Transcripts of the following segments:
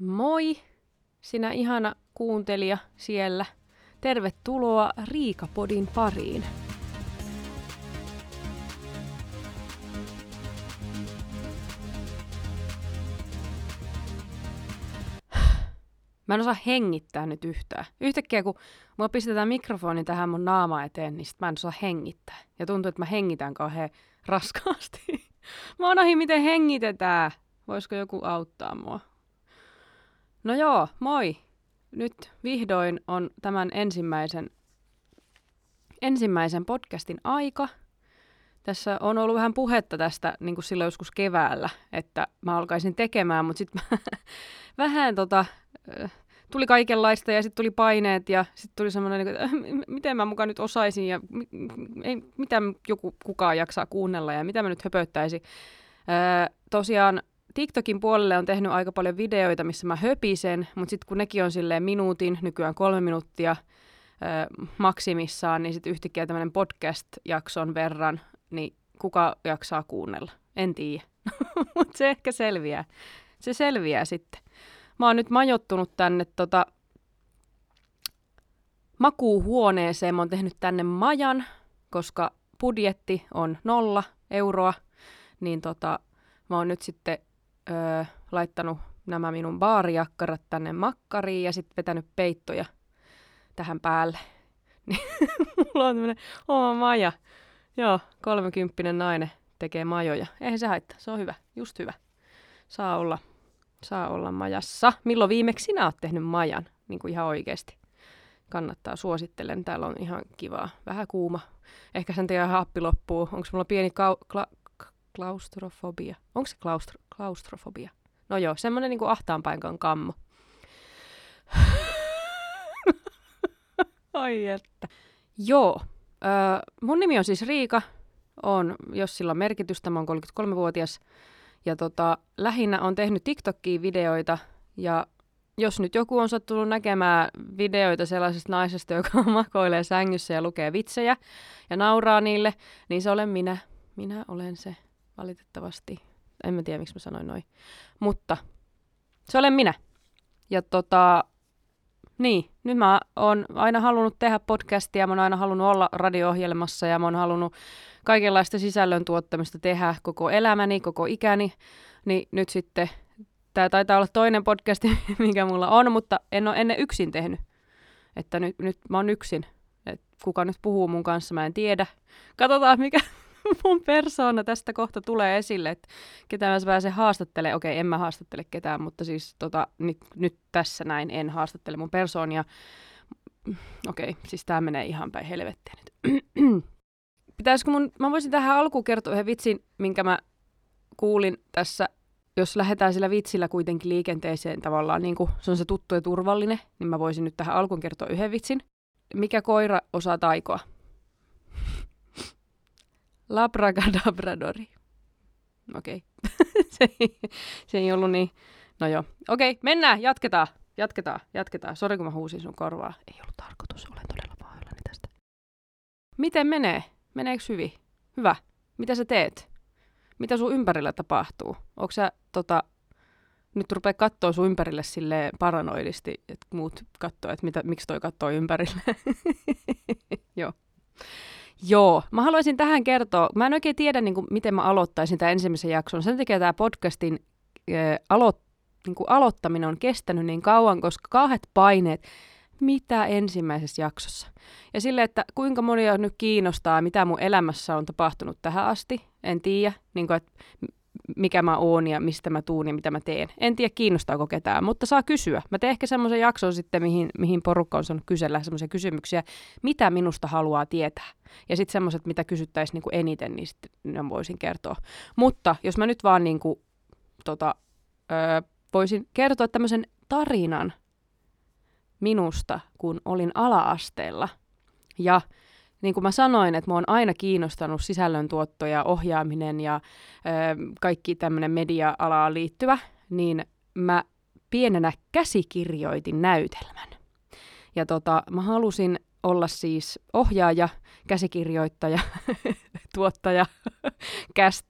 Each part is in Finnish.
Moi, sinä ihana kuuntelija siellä. Tervetuloa Riikapodin pariin. Mä en osaa hengittää nyt yhtään. Yhtäkkiä kun mua pistetään mikrofoni tähän mun naama eteen, niin sit mä en osaa hengittää. Ja tuntuu, että mä hengitän kauhean raskaasti. mä oon miten hengitetään. Voisiko joku auttaa mua? No joo, moi. Nyt vihdoin on tämän ensimmäisen, ensimmäisen podcastin aika. Tässä on ollut vähän puhetta tästä niin kuin silloin joskus keväällä, että mä alkaisin tekemään, mutta sitten vähän tota, tuli kaikenlaista ja sitten tuli paineet ja sitten tuli semmoinen, niin että miten mä mukaan nyt osaisin ja ei, mitä joku kukaan jaksaa kuunnella ja mitä mä nyt höpöttäisin. Tosiaan TikTokin puolelle on tehnyt aika paljon videoita, missä mä höpisen, mutta sitten kun nekin on silleen minuutin, nykyään kolme minuuttia ö, maksimissaan, niin sitten yhtäkkiä tämmöinen podcast-jakson verran, niin kuka jaksaa kuunnella? En tiedä. mutta se ehkä selviää. Se selviää sitten. Mä oon nyt majottunut tänne tota, makuuhuoneeseen. Mä oon tehnyt tänne majan, koska budjetti on nolla euroa, niin tota, mä oon nyt sitten öö, laittanut nämä minun baarijakkarat tänne makkariin ja sitten vetänyt peittoja tähän päälle. Niin mulla on tämmönen oma maja. Joo, kolmekymppinen nainen tekee majoja. Eihän se haittaa, se on hyvä, just hyvä. Saa olla, saa olla majassa. Milloin viimeksi sinä oot tehnyt majan, niin kuin ihan oikeasti? Kannattaa, suosittelen. Täällä on ihan kivaa. Vähän kuuma. Ehkä sen takia happi loppuu. Onko mulla pieni kau- kla- klaustrofobia? Onko se klaustro- klaustrofobia. No joo, semmoinen niin ahtaan paikan kammo. Ai että. Joo. Öö, mun nimi on siis Riika. On, jos sillä on merkitystä, mä oon 33-vuotias. Ja tota, lähinnä on tehnyt TikTokiin videoita. Ja jos nyt joku on sattunut näkemään videoita sellaisesta naisesta, joka makoilee sängyssä ja lukee vitsejä ja nauraa niille, niin se olen minä. Minä olen se, valitettavasti. En mä tiedä, miksi mä sanoin noin. Mutta se olen minä. Ja tota, niin, nyt mä oon aina halunnut tehdä podcastia, mä oon aina halunnut olla radio-ohjelmassa ja mä oon halunnut kaikenlaista sisällön tuottamista tehdä koko elämäni, koko ikäni. Niin nyt sitten, tämä taitaa olla toinen podcast, mikä mulla on, mutta en ole ennen yksin tehnyt. Että nyt, nyt mä oon yksin. Et kuka nyt puhuu mun kanssa, mä en tiedä. Katsotaan, mikä, mun persoona tästä kohta tulee esille, että ketä mä pääsen haastattelemaan. Okei, en mä haastattele ketään, mutta siis tota, nyt, nyt tässä näin en haastattele mun persoonia. Okei, siis tää menee ihan päin helvettiä nyt. Pitäisikö mun, mä voisin tähän alkuun kertoa yhden vitsin, minkä mä kuulin tässä, jos lähdetään sillä vitsillä kuitenkin liikenteeseen tavallaan, niin kuin se on se tuttu ja turvallinen, niin mä voisin nyt tähän alkuun kertoa yhden vitsin. Mikä koira osaa taikoa? Labragadabradori. Okei. Okay. se, ei, se ei ollut niin... No joo. Okei, okay, mennään, jatketaan. Jatketaan, jatketaan. Sori, kun mä huusin sun korvaa. Ei ollut tarkoitus, olen todella pahoillani tästä. Miten menee? Meneekö hyvin? Hyvä. Mitä sä teet? Mitä sun ympärillä tapahtuu? Onko sä tota, nyt rupeaa katsoa sun ympärille sille paranoidisti, että muut katsoo, että mitä, miksi toi katsoo ympärille. Joo. Joo, mä haluaisin tähän kertoa, mä en oikein tiedä, niin kuin, miten mä aloittaisin tämän ensimmäisen jakson. Sen takia tämä podcastin äh, alo, niin kuin aloittaminen on kestänyt niin kauan, koska kauheat paineet, mitä ensimmäisessä jaksossa. Ja sille, että kuinka monia nyt kiinnostaa, mitä mun elämässä on tapahtunut tähän asti, en tiedä, niin kuin, että mikä mä oon ja mistä mä tuun ja mitä mä teen. En tiedä, kiinnostaako ketään, mutta saa kysyä. Mä teen ehkä semmoisen jakson sitten, mihin, mihin porukka on saanut kysellä semmoisia kysymyksiä, mitä minusta haluaa tietää. Ja sitten semmoiset, mitä kysyttäisiin niinku eniten, niin sitten ne voisin kertoa. Mutta jos mä nyt vaan niinku, tota, öö, voisin kertoa tämmöisen tarinan minusta, kun olin ala-asteella. Ja niin kuin mä sanoin, että mä oon aina kiinnostanut sisällöntuotto ja ohjaaminen ja ö, kaikki tämmöinen media-alaan liittyvä, niin mä pienenä käsikirjoitin näytelmän. Ja tota, mä halusin olla siis ohjaaja, käsikirjoittaja, tuottaja, cast,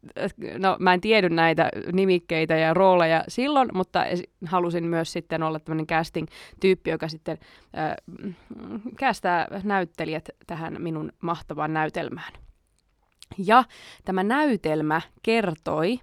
no mä en tiedä näitä nimikkeitä ja rooleja silloin, mutta halusin myös sitten olla tämmöinen casting-tyyppi, joka sitten äh, kästää näyttelijät tähän minun mahtavaan näytelmään. Ja tämä näytelmä kertoi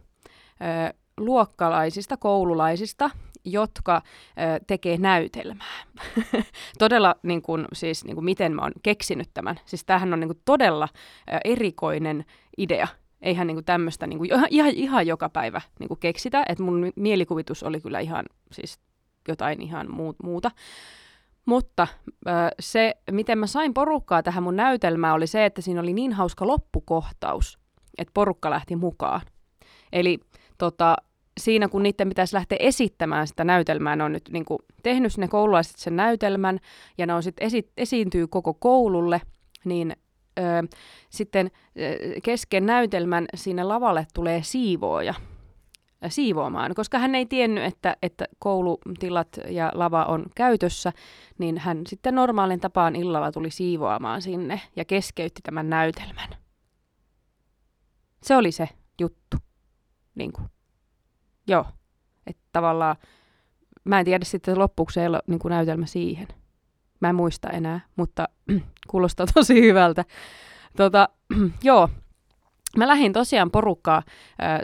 äh, luokkalaisista, koululaisista, jotka ö, tekee näytelmää. todella, niin kuin, siis, niin kuin, miten mä oon keksinyt tämän. Siis tämähän on niin kuin, todella ö, erikoinen idea. Eihän niin kuin, tämmöistä niin kuin, ihan, ihan joka päivä niin kuin, keksitä. Et mun mielikuvitus oli kyllä ihan siis jotain ihan muu, muuta. Mutta se, miten mä sain porukkaa tähän mun näytelmään, oli se, että siinä oli niin hauska loppukohtaus, että porukka lähti mukaan. Eli tota, siinä, kun niiden pitäisi lähteä esittämään sitä näytelmää, ne on nyt niin kuin, tehnyt sinne koululaiset sen näytelmän, ja ne on sitten esi- esiintyy koko koululle, niin ö, sitten ö, kesken näytelmän sinne lavalle tulee siivooja siivoamaan, koska hän ei tiennyt, että, että koulutilat ja lava on käytössä, niin hän sitten normaalin tapaan illalla tuli siivoamaan sinne ja keskeytti tämän näytelmän. Se oli se juttu. Niin kuin. Joo. Että tavallaan, mä en tiedä sitten loppuksi ei ole niin kuin näytelmä siihen. Mä en muista enää, mutta kuulostaa tosi hyvältä. Tota, joo, mä lähdin tosiaan porukkaa äh,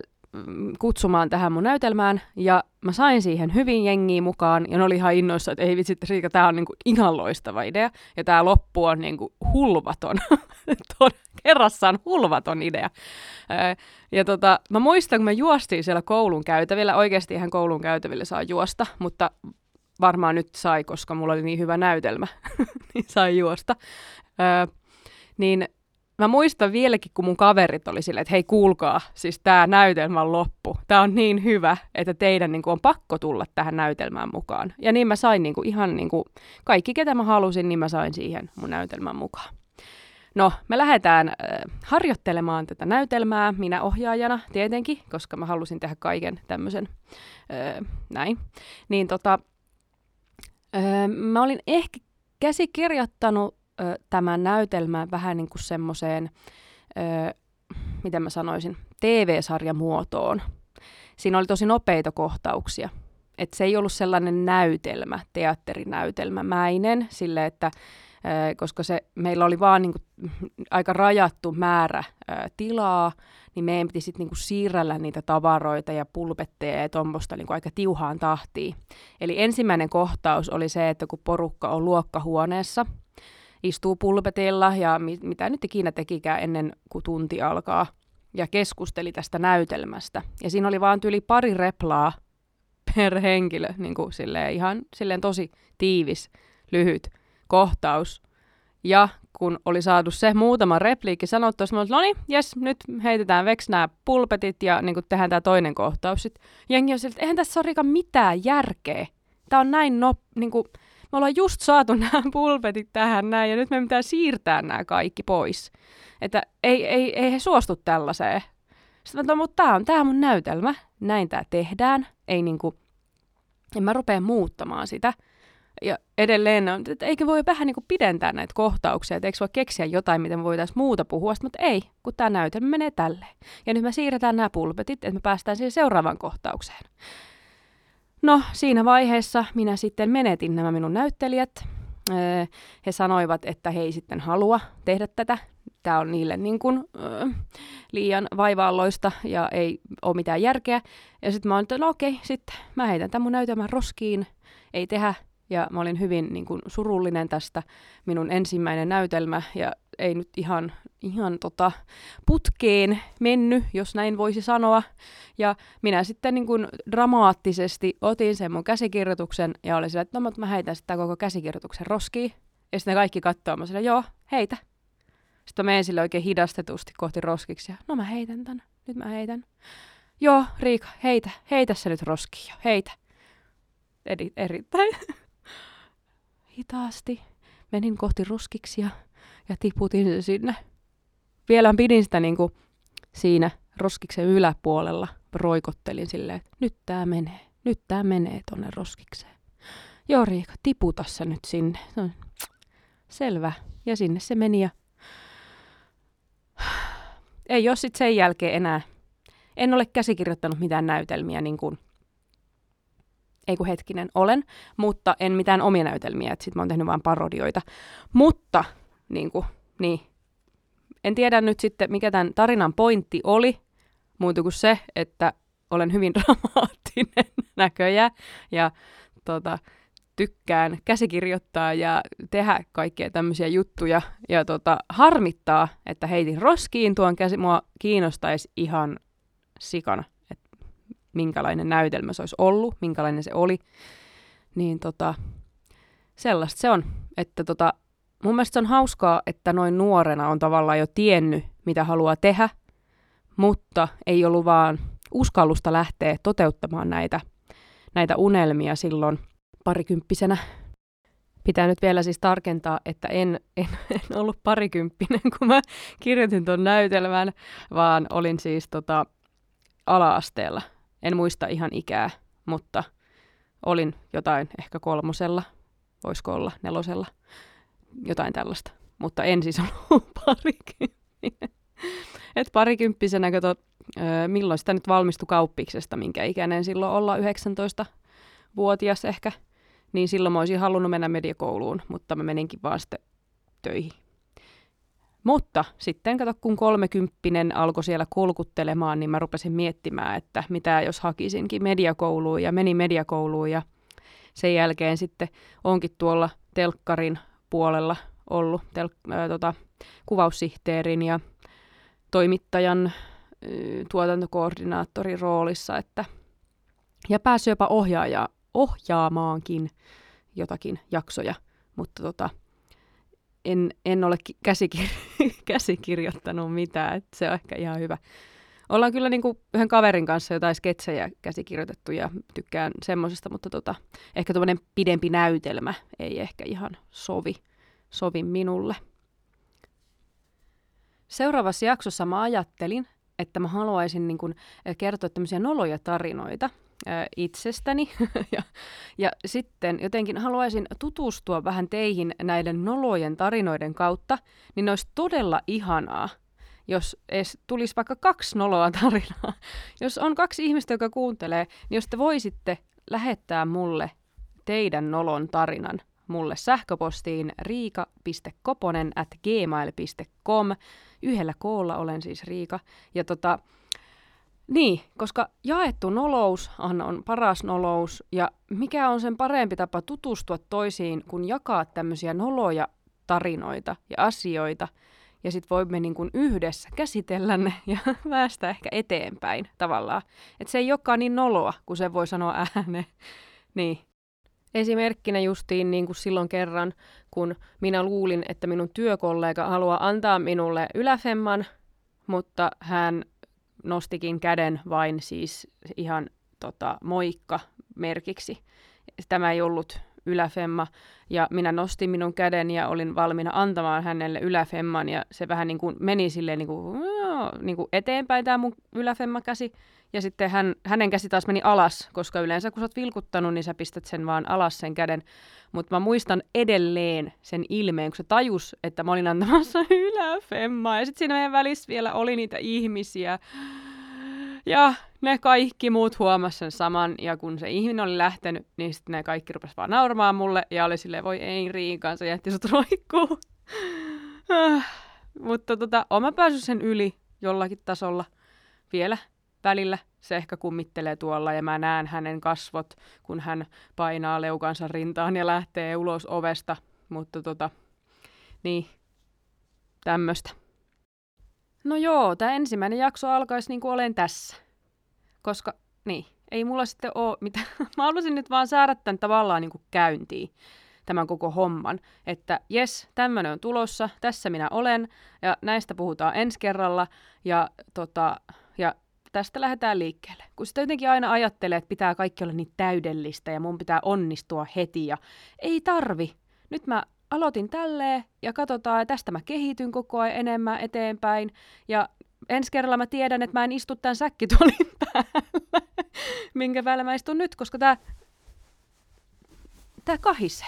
kutsumaan tähän mun näytelmään, ja mä sain siihen hyvin jengiä mukaan, ja ne oli ihan innoissa, että ei vitsi, Riika, tää on niinku ihan loistava idea, ja tää loppu on niinku hulvaton, kerrassaan hulvaton idea. Ja tota, mä muistan, kun me juostiin siellä koulun käytävillä, oikeasti ihan koulun käytävillä saa juosta, mutta varmaan nyt sai, koska mulla oli niin hyvä näytelmä, niin sai juosta. Niin mä muistan vieläkin, kun mun kaverit oli silleen, että hei kuulkaa, siis tämä näytelmä on loppu. Tämä on niin hyvä, että teidän niin kuin, on pakko tulla tähän näytelmään mukaan. Ja niin mä sain niin kuin, ihan niin kuin, kaikki, ketä mä halusin, niin mä sain siihen mun näytelmän mukaan. No, me lähdetään äh, harjoittelemaan tätä näytelmää, minä ohjaajana tietenkin, koska mä halusin tehdä kaiken tämmöisen äh, näin. Niin tota, äh, mä olin ehkä käsikirjoittanut tämän näytelmän vähän niin kuin semmoiseen, miten mä sanoisin, TV-sarjan muotoon. Siinä oli tosi nopeita kohtauksia. Et se ei ollut sellainen näytelmä, teatterinäytelmämäinen, sille että koska se, meillä oli vaan niin kuin, aika rajattu määrä ää, tilaa, niin meidän piti sitten niin siirrellä niitä tavaroita ja pulpetteja ja tuommoista niin aika tiuhaan tahtiin. Eli ensimmäinen kohtaus oli se, että kun porukka on luokkahuoneessa, istuu pulpetilla ja mit, mitä nyt ikinä tekikään ennen kuin tunti alkaa, ja keskusteli tästä näytelmästä. Ja siinä oli vaan yli pari replaa per henkilö, niin kuin silleen, ihan silleen tosi tiivis, lyhyt kohtaus. Ja kun oli saatu se muutama repliikki sanottu, mä no niin, jes, nyt heitetään veks nämä pulpetit ja niin tehdään tämä toinen kohtaus. Sitten jengi on sille, että eihän tässä ole mitään järkeä. Tämä on näin no, niin kuin, me ollaan just saatu nämä pulpetit tähän näin ja nyt me pitää siirtää nämä kaikki pois. Että ei, ei, ei he suostu tällaiseen. Sitten mä mutta tämä on, tämä mun näytelmä, näin tämä tehdään. Ei niinku, en mä rupea muuttamaan sitä. Ja edelleen on, että eikö voi vähän niin kuin pidentää näitä kohtauksia, että eikö voi keksiä jotain, miten voitaisiin muuta puhua, mutta ei, kun tämä näytelmä menee tälleen. Ja nyt me siirretään nämä pulpetit, että me päästään siihen seuraavaan kohtaukseen. No, siinä vaiheessa minä sitten menetin nämä minun näyttelijät. He sanoivat, että he ei sitten halua tehdä tätä. Tämä on niille niin kuin, liian vaivaalloista ja ei ole mitään järkeä. Ja sitten mä olin, että no okei, sitten mä heitän tämän mun näytelmän roskiin. Ei tehdä ja mä olin hyvin niin kuin, surullinen tästä minun ensimmäinen näytelmä ja ei nyt ihan, ihan tota, putkeen mennyt, jos näin voisi sanoa. Ja minä sitten niin kuin, dramaattisesti otin sen mun käsikirjoituksen ja olin sillä, että no, mä heitän sitten koko käsikirjoituksen roskiin. Ja sitten kaikki katsoo, mä sillä, joo, heitä. Sitten mä menen sille oikein hidastetusti kohti roskiksi ja no mä heitän tän, nyt mä heitän. Joo, Riika, heitä, heitä se nyt roskiin jo, heitä. Eri, erittäin hitaasti menin kohti roskiksia ja tiputin sen sinne. Vielä pidin sitä niin kuin siinä roskiksen yläpuolella, roikottelin silleen, että nyt tää menee, nyt tää menee tonne roskikseen. Joo Riika, tiputa se nyt sinne. No, selvä. Ja sinne se meni ja ei ole sitten sen jälkeen enää, en ole käsikirjoittanut mitään näytelmiä niin kuin, ei kun hetkinen, olen, mutta en mitään omia näytelmiä, että sitten mä oon tehnyt vain parodioita. Mutta, niin kuin, niin, en tiedä nyt sitten, mikä tämän tarinan pointti oli, muuta kuin se, että olen hyvin dramaattinen näköjä ja tota, tykkään käsikirjoittaa ja tehdä kaikkea tämmöisiä juttuja. Ja tota, harmittaa, että heitin roskiin tuon käsi. Mua kiinnostaisi ihan sikana, että minkälainen näytelmä se olisi ollut, minkälainen se oli. Niin tota, sellaista se on. Että tota, mun mielestä on hauskaa, että noin nuorena on tavallaan jo tiennyt, mitä haluaa tehdä, mutta ei ollut vaan uskallusta lähteä toteuttamaan näitä, näitä unelmia silloin parikymppisenä. Pitää nyt vielä siis tarkentaa, että en, en, en ollut parikymppinen, kun mä kirjoitin tuon näytelmän, vaan olin siis tota, ala-asteella. En muista ihan ikää, mutta olin jotain ehkä kolmosella, voisiko olla nelosella, jotain tällaista. Mutta en siis ollut parikymppinen. Et parikymppisenä, kato, milloin sitä nyt valmistui kauppiksesta, minkä ikäinen silloin olla 19-vuotias ehkä, niin silloin mä olisin halunnut mennä mediakouluun, mutta mä meninkin vaan sitten töihin. Mutta sitten kato, kun kolmekymppinen alkoi siellä kolkuttelemaan, niin mä rupesin miettimään, että mitä jos hakisinkin mediakouluun ja meni mediakouluun ja sen jälkeen sitten onkin tuolla telkkarin puolella ollut tel- äh, tota, kuvaussihteerin ja toimittajan tuotantokoordinaattorin roolissa, että, ja päässyt jopa ohjaaja, ohjaamaankin jotakin jaksoja, mutta tota, en, en ole käsikir- käsikirjoittanut mitään, että se on ehkä ihan hyvä. Ollaan kyllä niin kuin yhden kaverin kanssa jotain sketsejä käsikirjoitettu ja tykkään semmoisesta, mutta tota, ehkä tuommoinen pidempi näytelmä ei ehkä ihan sovi, sovi minulle. Seuraavassa jaksossa mä ajattelin, että mä haluaisin niin kun, kertoa tämmöisiä noloja tarinoita ää, itsestäni. ja, ja sitten jotenkin haluaisin tutustua vähän teihin näiden nolojen tarinoiden kautta, niin olisi todella ihanaa, jos edes tulisi vaikka kaksi noloa tarinaa. Jos on kaksi ihmistä, joka kuuntelee, niin jos te voisitte lähettää mulle teidän nolon tarinan mulle sähköpostiin riika.koponen at gmail.com Yhdellä koolla olen siis Riika. Ja tota, niin, koska jaettu nolous on paras nolous, ja mikä on sen parempi tapa tutustua toisiin, kun jakaa tämmöisiä noloja tarinoita ja asioita, ja sitten voimme niin kuin yhdessä käsitellä ne ja päästä ehkä eteenpäin tavallaan. Että se ei olekaan niin noloa, kun se voi sanoa ääneen. Niin, Esimerkkinä justiin niin kuin silloin kerran, kun minä luulin, että minun työkollega haluaa antaa minulle yläfemman, mutta hän nostikin käden vain siis ihan tota, moikka merkiksi. Tämä ei ollut yläfemma, ja minä nostin minun käden ja olin valmiina antamaan hänelle yläfemman, ja se vähän niin kuin meni silleen niin kuin, niin kuin eteenpäin tämä mun yläfemmakäsi, ja sitten hän, hänen käsi taas meni alas, koska yleensä kun sä oot vilkuttanut, niin sä pistät sen vaan alas sen käden. Mutta mä muistan edelleen sen ilmeen, kun se tajus, että mä olin antamassa yläfemmaa. Ja sitten siinä meidän välissä vielä oli niitä ihmisiä. Ja ne kaikki muut huomasivat sen saman, ja kun se ihminen oli lähtenyt, niin sitten ne kaikki rupesivat vaan nauramaan mulle, ja oli silleen, voi ei Riikaan, se jätti sut roikkuu. Mutta tota, oma päässyt sen yli jollakin tasolla vielä välillä se ehkä kummittelee tuolla ja mä näen hänen kasvot, kun hän painaa leukansa rintaan ja lähtee ulos ovesta. Mutta tota, niin, tämmöistä. No joo, tämä ensimmäinen jakso alkaisi niin kuin olen tässä. Koska, niin, ei mulla sitten ole mitään. Mä haluaisin nyt vaan saada tämän tavallaan niin kuin käyntiin tämän koko homman. Että jes, tämmöinen on tulossa, tässä minä olen, ja näistä puhutaan ensi kerralla, ja, tota, ja tästä lähdetään liikkeelle. Kun sitä jotenkin aina ajattelee, että pitää kaikki olla niin täydellistä ja mun pitää onnistua heti ja ei tarvi. Nyt mä aloitin tälleen ja katsotaan, ja tästä mä kehityn koko ajan enemmän eteenpäin. Ja ensi kerralla mä tiedän, että mä en istu tämän säkkituolin päällä, minkä päällä mä istun nyt, koska tää, tää kahisee.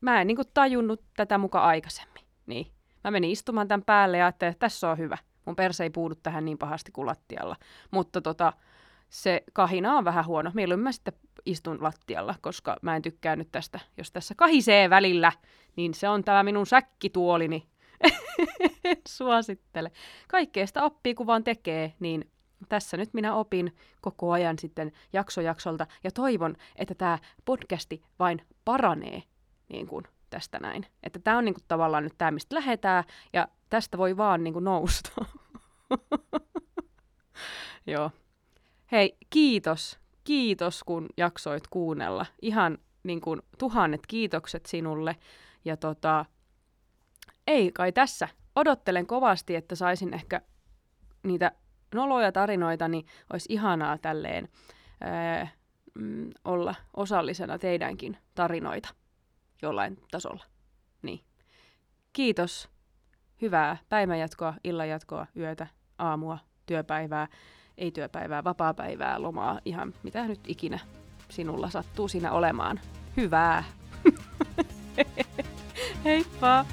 Mä en niinku tajunnut tätä muka aikaisemmin. Niin. Mä menin istumaan tämän päälle ja ajattelin, että tässä on hyvä. Mun perse ei puudu tähän niin pahasti kuin lattialla. Mutta tota, se kahina on vähän huono. Mieluummin mä sitten istun lattialla, koska mä en tykkää nyt tästä. Jos tässä kahisee välillä, niin se on tämä minun säkkituolini. suosittele. Kaikkea sitä oppii, kun vaan tekee, niin tässä nyt minä opin koko ajan sitten jaksojaksolta ja toivon, että tämä podcasti vain paranee niin kuin tästä näin. Että tämä on niin kuin tavallaan nyt tämä, mistä lähetään ja tästä voi vaan niin kuin nousta. Joo. Hei, kiitos. Kiitos, kun jaksoit kuunnella. Ihan niin kuin tuhannet kiitokset sinulle. Ja tota, ei kai tässä. Odottelen kovasti, että saisin ehkä niitä noloja tarinoita, niin olisi ihanaa tälleen ää, mm, olla osallisena teidänkin tarinoita jollain tasolla. Niin. Kiitos. Hyvää päivänjatkoa, illanjatkoa, yötä, aamua, työpäivää, ei-työpäivää, vapaa-päivää, lomaa, ihan mitä nyt ikinä sinulla sattuu siinä olemaan. Hyvää! Heippa!